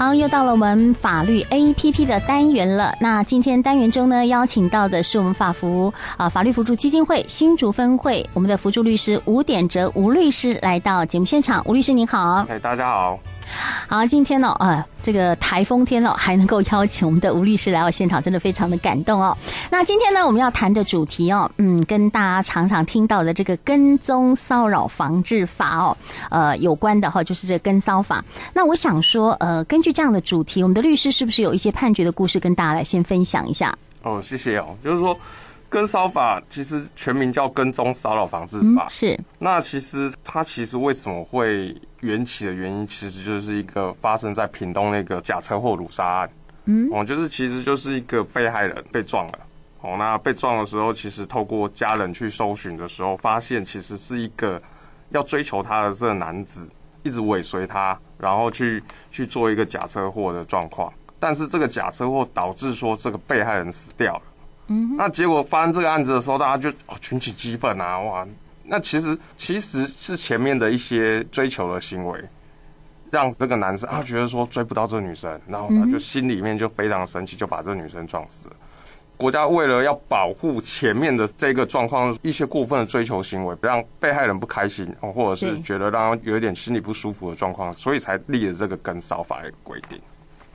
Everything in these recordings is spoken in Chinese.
好，又到了我们法律 APP 的单元了。那今天单元中呢，邀请到的是我们法扶啊法律扶助基金会新竹分会我们的扶助律师吴点哲吴律师来到节目现场。吴律师您好，哎，大家好。好，今天呢，呃，这个台风天了，还能够邀请我们的吴律师来到现场，真的非常的感动哦。那今天呢，我们要谈的主题哦，嗯，跟大家常常听到的这个跟踪骚扰防治法哦，呃，有关的哈，就是这跟骚法。那我想说，呃，根据这样的主题，我们的律师是不是有一些判决的故事跟大家来先分享一下？哦，谢谢哦，就是说。跟骚法其实全名叫跟踪骚扰防治法，嗯，是。那其实它其实为什么会缘起的原因，其实就是一个发生在屏东那个假车祸掳杀案。嗯，哦，就是其实就是一个被害人被撞了。哦，那被撞的时候，其实透过家人去搜寻的时候，发现其实是一个要追求他的这个男子一直尾随他，然后去去做一个假车祸的状况。但是这个假车祸导致说这个被害人死掉了。嗯，那结果发生这个案子的时候，大家就哦群起激愤啊，哇！那其实其实是前面的一些追求的行为，让这个男生啊觉得说追不到这个女生，然后他就心里面就非常生气，就把这个女生撞死了。国家为了要保护前面的这个状况，一些过分的追求行为，不让被害人不开心，或者是觉得让他有一点心里不舒服的状况，所以才立了这个跟骚法的规定。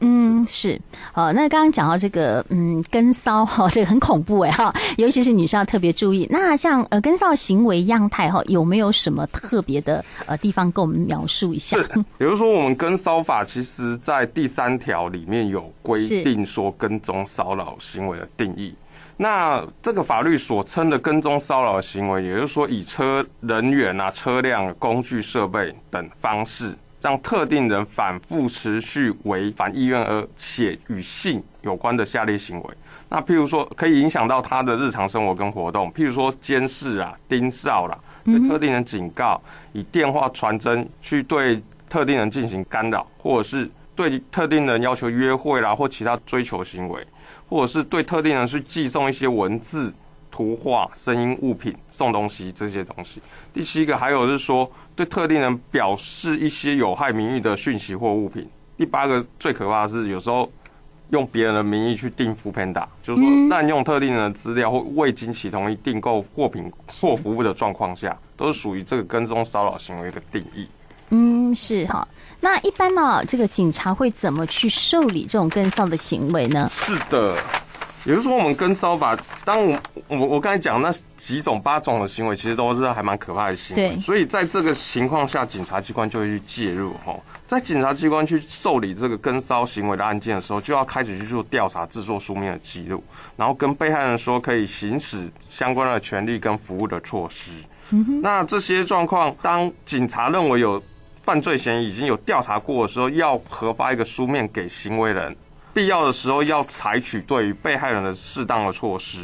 嗯，是，好，那刚刚讲到这个，嗯，跟骚哈，这个很恐怖哎哈，尤其是女生要特别注意。那像呃，跟骚行为样态哈，有没有什么特别的呃地方跟我们描述一下？比如说，我们跟骚法其实在第三条里面有规定说跟踪骚扰行为的定义。那这个法律所称的跟踪骚扰行为，也就是说以车人员啊、车辆、工具、设备等方式。让特定人反复持续违反意愿，而且与性有关的下列行为，那譬如说可以影响到他的日常生活跟活动，譬如说监视啊、盯梢啦，对特定人警告，以电话传真去对特定人进行干扰，或者是对特定人要求约会啦，或其他追求行为，或者是对特定人去寄送一些文字。图画、声音、物品、送东西这些东西。第七个还有是说，对特定人表示一些有害名誉的讯息或物品。第八个最可怕的是，有时候用别人的名义去订 foodpanda，就是说滥用特定人的资料或未经其同意订购货品或服务的状况下，都是属于这个跟踪骚扰行为的定义。嗯，是哈。那一般呢，这个警察会怎么去受理这种跟骚的行为呢？是的。也就是说，我们跟骚法，当我我我刚才讲那几种八种的行为，其实都是还蛮可怕的行为。所以在这个情况下，警察机关就会去介入。哈，在警察机关去受理这个跟骚行为的案件的时候，就要开始去做调查，制作书面的记录，然后跟被害人说可以行使相关的权利跟服务的措施。那这些状况，当警察认为有犯罪嫌疑，已经有调查过的时候，要核发一个书面给行为人。必要的时候要采取对于被害人的适当的措施。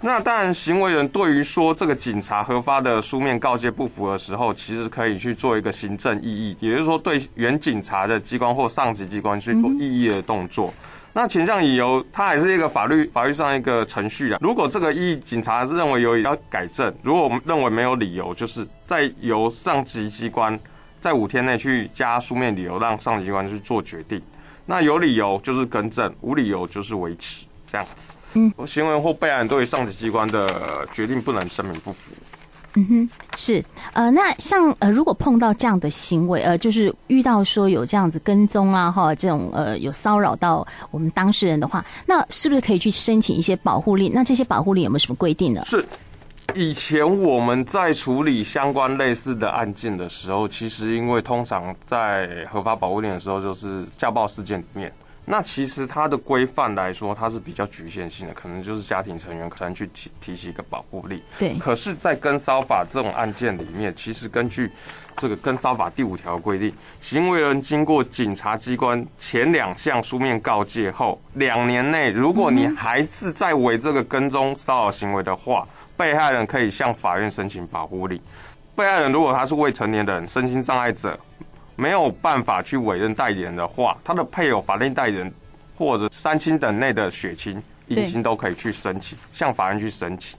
那当然，行为人对于说这个警察核发的书面告诫不符的时候，其实可以去做一个行政异议，也就是说对原警察的机关或上级机关去做异议的动作。那倾向理由，它还是一个法律法律上一个程序啊。如果这个异议警察是认为有要改正，如果我们认为没有理由，就是再由上级机关在五天内去加书面理由，让上级机关去做决定。那有理由就是更正，无理由就是维持这样子。嗯，行为或备案对于上级机关的决定不能声明不服。嗯哼，是呃，那像呃，如果碰到这样的行为，呃，就是遇到说有这样子跟踪啊，哈，这种呃有骚扰到我们当事人的话，那是不是可以去申请一些保护令？那这些保护令有没有什么规定呢？是。以前我们在处理相关类似的案件的时候，其实因为通常在合法保护令的时候，就是家暴事件里面，那其实它的规范来说，它是比较局限性的，可能就是家庭成员可能去提提起一个保护令。对。可是，在跟骚法这种案件里面，其实根据这个跟骚法第五条规定，行为人经过警察机关前两项书面告诫后，两年内，如果你还是在为这个跟踪骚扰行为的话，被害人可以向法院申请保护令。被害人如果他是未成年人、身心障碍者，没有办法去委任代理人的话，他的配偶、法定代理人或者三亲等内的血亲、姻亲都可以去申请，向法院去申请。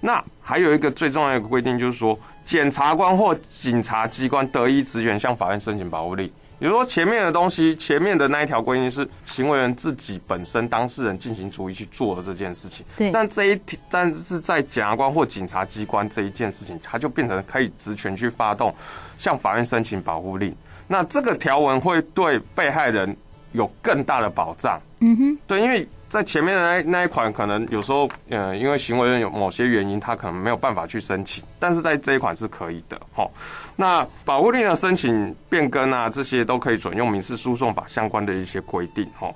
那还有一个最重要的规定，就是说，检察官或警察机关得依职权向法院申请保护令，比如说前面的东西，前面的那一条规定是行为人自己本身当事人进行主意去做的这件事情。对。但这一但是在检察官或警察机关这一件事情，它就变成可以职权去发动向法院申请保护令。那这个条文会对被害人有更大的保障。嗯哼。对，因为。在前面的那那一款，可能有时候，呃，因为行为人有某些原因，他可能没有办法去申请，但是在这一款是可以的，哦。那保护令的申请变更啊，这些都可以准用民事诉讼法相关的一些规定，哦。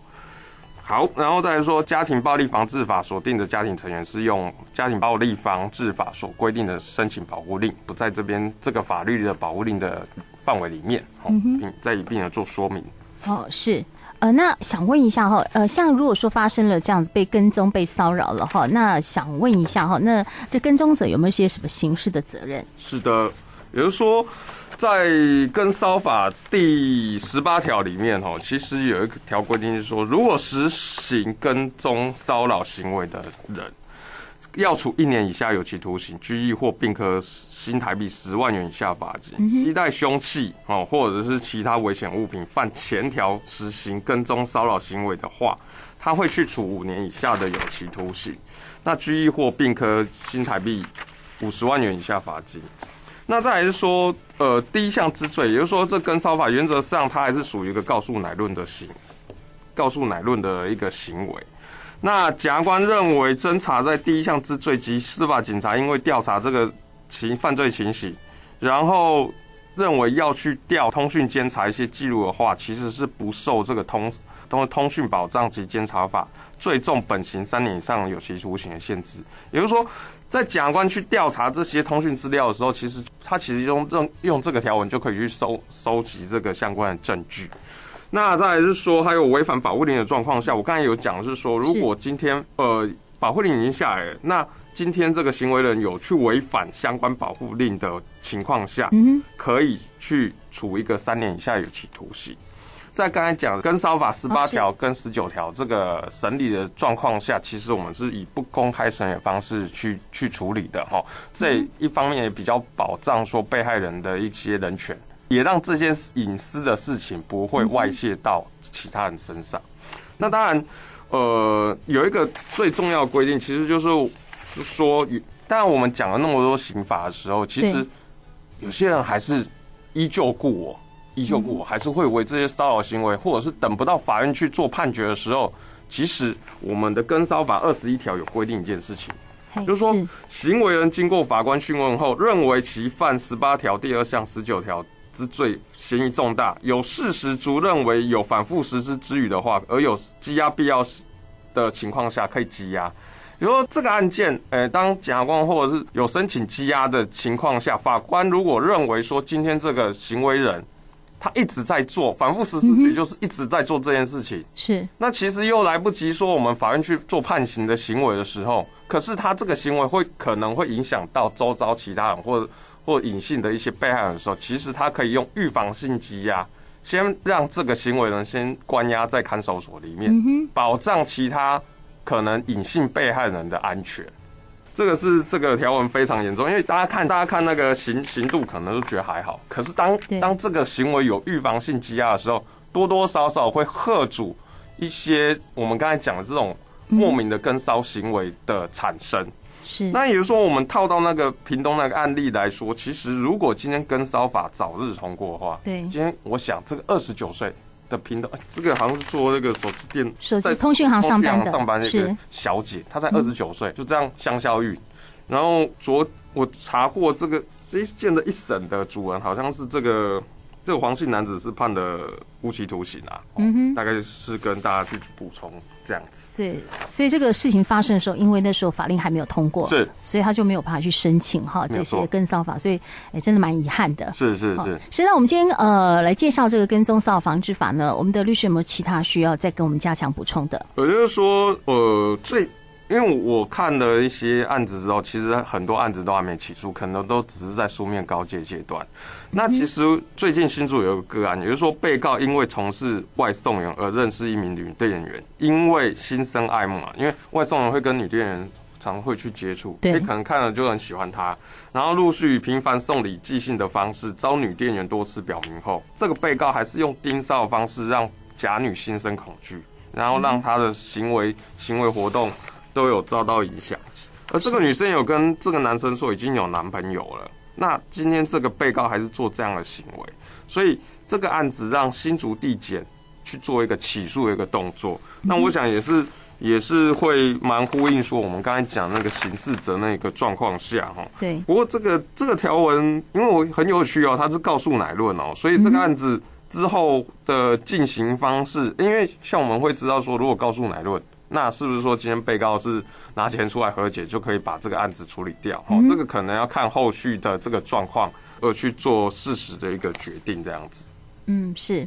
好，然后再来说，家庭暴力防治法所定的家庭成员是用家庭暴力防治法所规定的申请保护令，不在这边这个法律的保护令的范围里面，齁，并再一并的做说明。哦，是。呃，那想问一下哈，呃，像如果说发生了这样子被跟踪、被骚扰了哈，那想问一下哈，那这跟踪者有没有些什么刑事的责任？是的，也就是说，在跟骚法第十八条里面哈，其实有一条规定是说，如果实行跟踪骚扰行为的人。要处一年以下有期徒刑、拘役或并科新台币十万元以下罚金。携带凶器哦，或者是其他危险物品犯前条实行跟踪骚扰行为的话，他会去处五年以下的有期徒刑，那拘役或并科新台币五十万元以下罚金。那再来是说，呃，第一项之罪，也就是说，这跟骚法原则上它还是属于一个告诉乃论的行，告诉乃论的一个行为。那检察官认为，侦查在第一项之罪及司法警察因为调查这个情犯罪情形，然后认为要去调通讯监察一些记录的话，其实是不受这个通通通讯保障及监察法最重本刑三年以上有期徒刑的限制。也就是说，在检察官去调查这些通讯资料的时候，其实他其实用用用这个条文就可以去收收集这个相关的证据。那再来是说，还有违反保护令的状况下，我刚才有讲是说，如果今天呃保护令已经下来了，那今天这个行为人有去违反相关保护令的情况下，嗯，可以去处一个三年以下有期徒刑。在刚才讲的跟骚法十八条跟十九条这个审理的状况下，其实我们是以不公开审理的方式去去处理的哈。这一方面也比较保障说被害人的一些人权。也让这件隐私的事情不会外泄到其他人身上。那当然，呃，有一个最重要的规定，其实就是说，当然我们讲了那么多刑法的时候，其实有些人还是依旧故我，依旧故我，还是会为这些骚扰行为，或者是等不到法院去做判决的时候，其实我们的跟骚法二十一条有规定一件事情，就是说，行为人经过法官讯问后，认为其犯十八条第二项、十九条。之罪嫌疑重大，有事实足认为有反复实施之余的话，而有羁押必要的情况下，可以羁押。比如说这个案件，呃，当检察官或者是有申请羁押的情况下，法官如果认为说今天这个行为人他一直在做反复实施，也就是一直在做这件事情，是那其实又来不及说我们法院去做判刑的行为的时候，可是他这个行为会可能会影响到周遭其他人或者。或隐性的一些被害人的时候，其实他可以用预防性羁押，先让这个行为人先关押在看守所里面，保障其他可能隐性被害人的安全。这个是这个条文非常严重，因为大家看，大家看那个刑刑度可能都觉得还好，可是当当这个行为有预防性羁押的时候，多多少少会吓阻一些我们刚才讲的这种莫名的跟骚行为的产生。是，那也就是说，我们套到那个屏东那个案例来说，其实如果今天跟骚法早日通过的话，对，今天我想这个二十九岁的屏东，这个好像是做那个手机店手机通讯行上班的上班那个小姐，她才二十九岁，就这样香消玉。然后昨我查过这个这一件的一审的主人，好像是这个。这个黄姓男子是判的无期徒刑啊，嗯哼，大概是跟大家去补充这样子。对，所以这个事情发生的时候，因为那时候法令还没有通过，是，所以他就没有办法去申请哈这些跟骚法，所以哎，真的蛮遗憾的。是是是。是那我们今天呃来介绍这个跟踪骚扰防治法呢，我们的律师有没有其他需要再跟我们加强补充的？我就是说，呃，最。因为我看了一些案子之后，其实很多案子都还没起诉，可能都只是在书面告诫阶段。那其实最近新竹有一个个案，也就是说被告因为从事外送员而认识一名女店员，因为心生爱慕嘛，因为外送员会跟女店员常会去接触，对，可能看了就很喜欢她，然后陆续以频繁送礼寄信的方式，招女店员多次表明后，这个被告还是用盯梢的方式让假女心生恐惧，然后让她的行为行为活动都有遭到影响。而这个女生有跟这个男生说已经有男朋友了，那今天这个被告还是做这样的行为，所以这个案子让新竹地检去做一个起诉的一个动作。那我想也是也是会蛮呼应说我们刚才讲那个刑事责任那个状况下哈。对。不过这个这个条文因为我很有趣哦，它是告诉乃论哦，所以这个案子之后的进行方式，因为像我们会知道说，如果告诉乃论。那是不是说今天被告是拿钱出来和解就可以把这个案子处理掉？哦，这个可能要看后续的这个状况而去做事实的一个决定，这样子。嗯，是。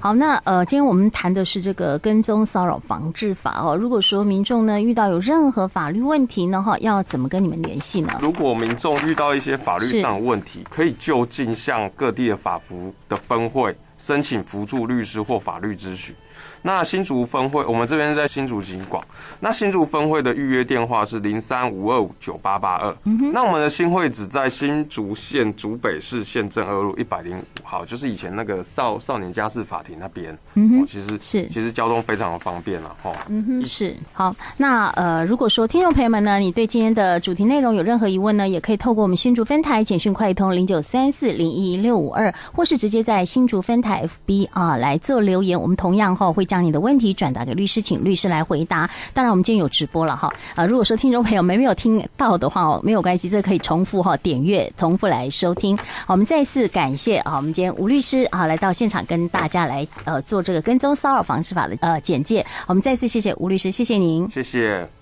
好，那呃，今天我们谈的是这个跟踪骚扰防治法哦。如果说民众呢遇到有任何法律问题呢，哈，要怎么跟你们联系呢？如果民众遇到一些法律上的问题，可以就近向各地的法服的分会申请辅助律师或法律咨询。那新竹分会，我们这边是在新竹警广。那新竹分会的预约电话是零三五二五九八八二。那我们的新会址在新竹县竹北市县政二路一百零五号，就是以前那个少少年家事法庭那边。嗯哼，其实是其实交通非常的方便了哈。嗯哼，是好。那呃，如果说听众朋友们呢，你对今天的主题内容有任何疑问呢，也可以透过我们新竹分台简讯快通零九三四零一六五二，或是直接在新竹分台 FB 啊来做留言，我们同样哈会。将你的问题转达给律师，请律师来回答。当然，我们今天有直播了哈。啊，如果说听众朋友没没有听到的话哦，没有关系，这可以重复哈点阅，重复来收听。我们再次感谢啊，我们今天吴律师啊来到现场跟大家来呃做这个跟踪骚扰防治法的呃简介。我们再次谢谢吴律师，谢谢您，谢谢。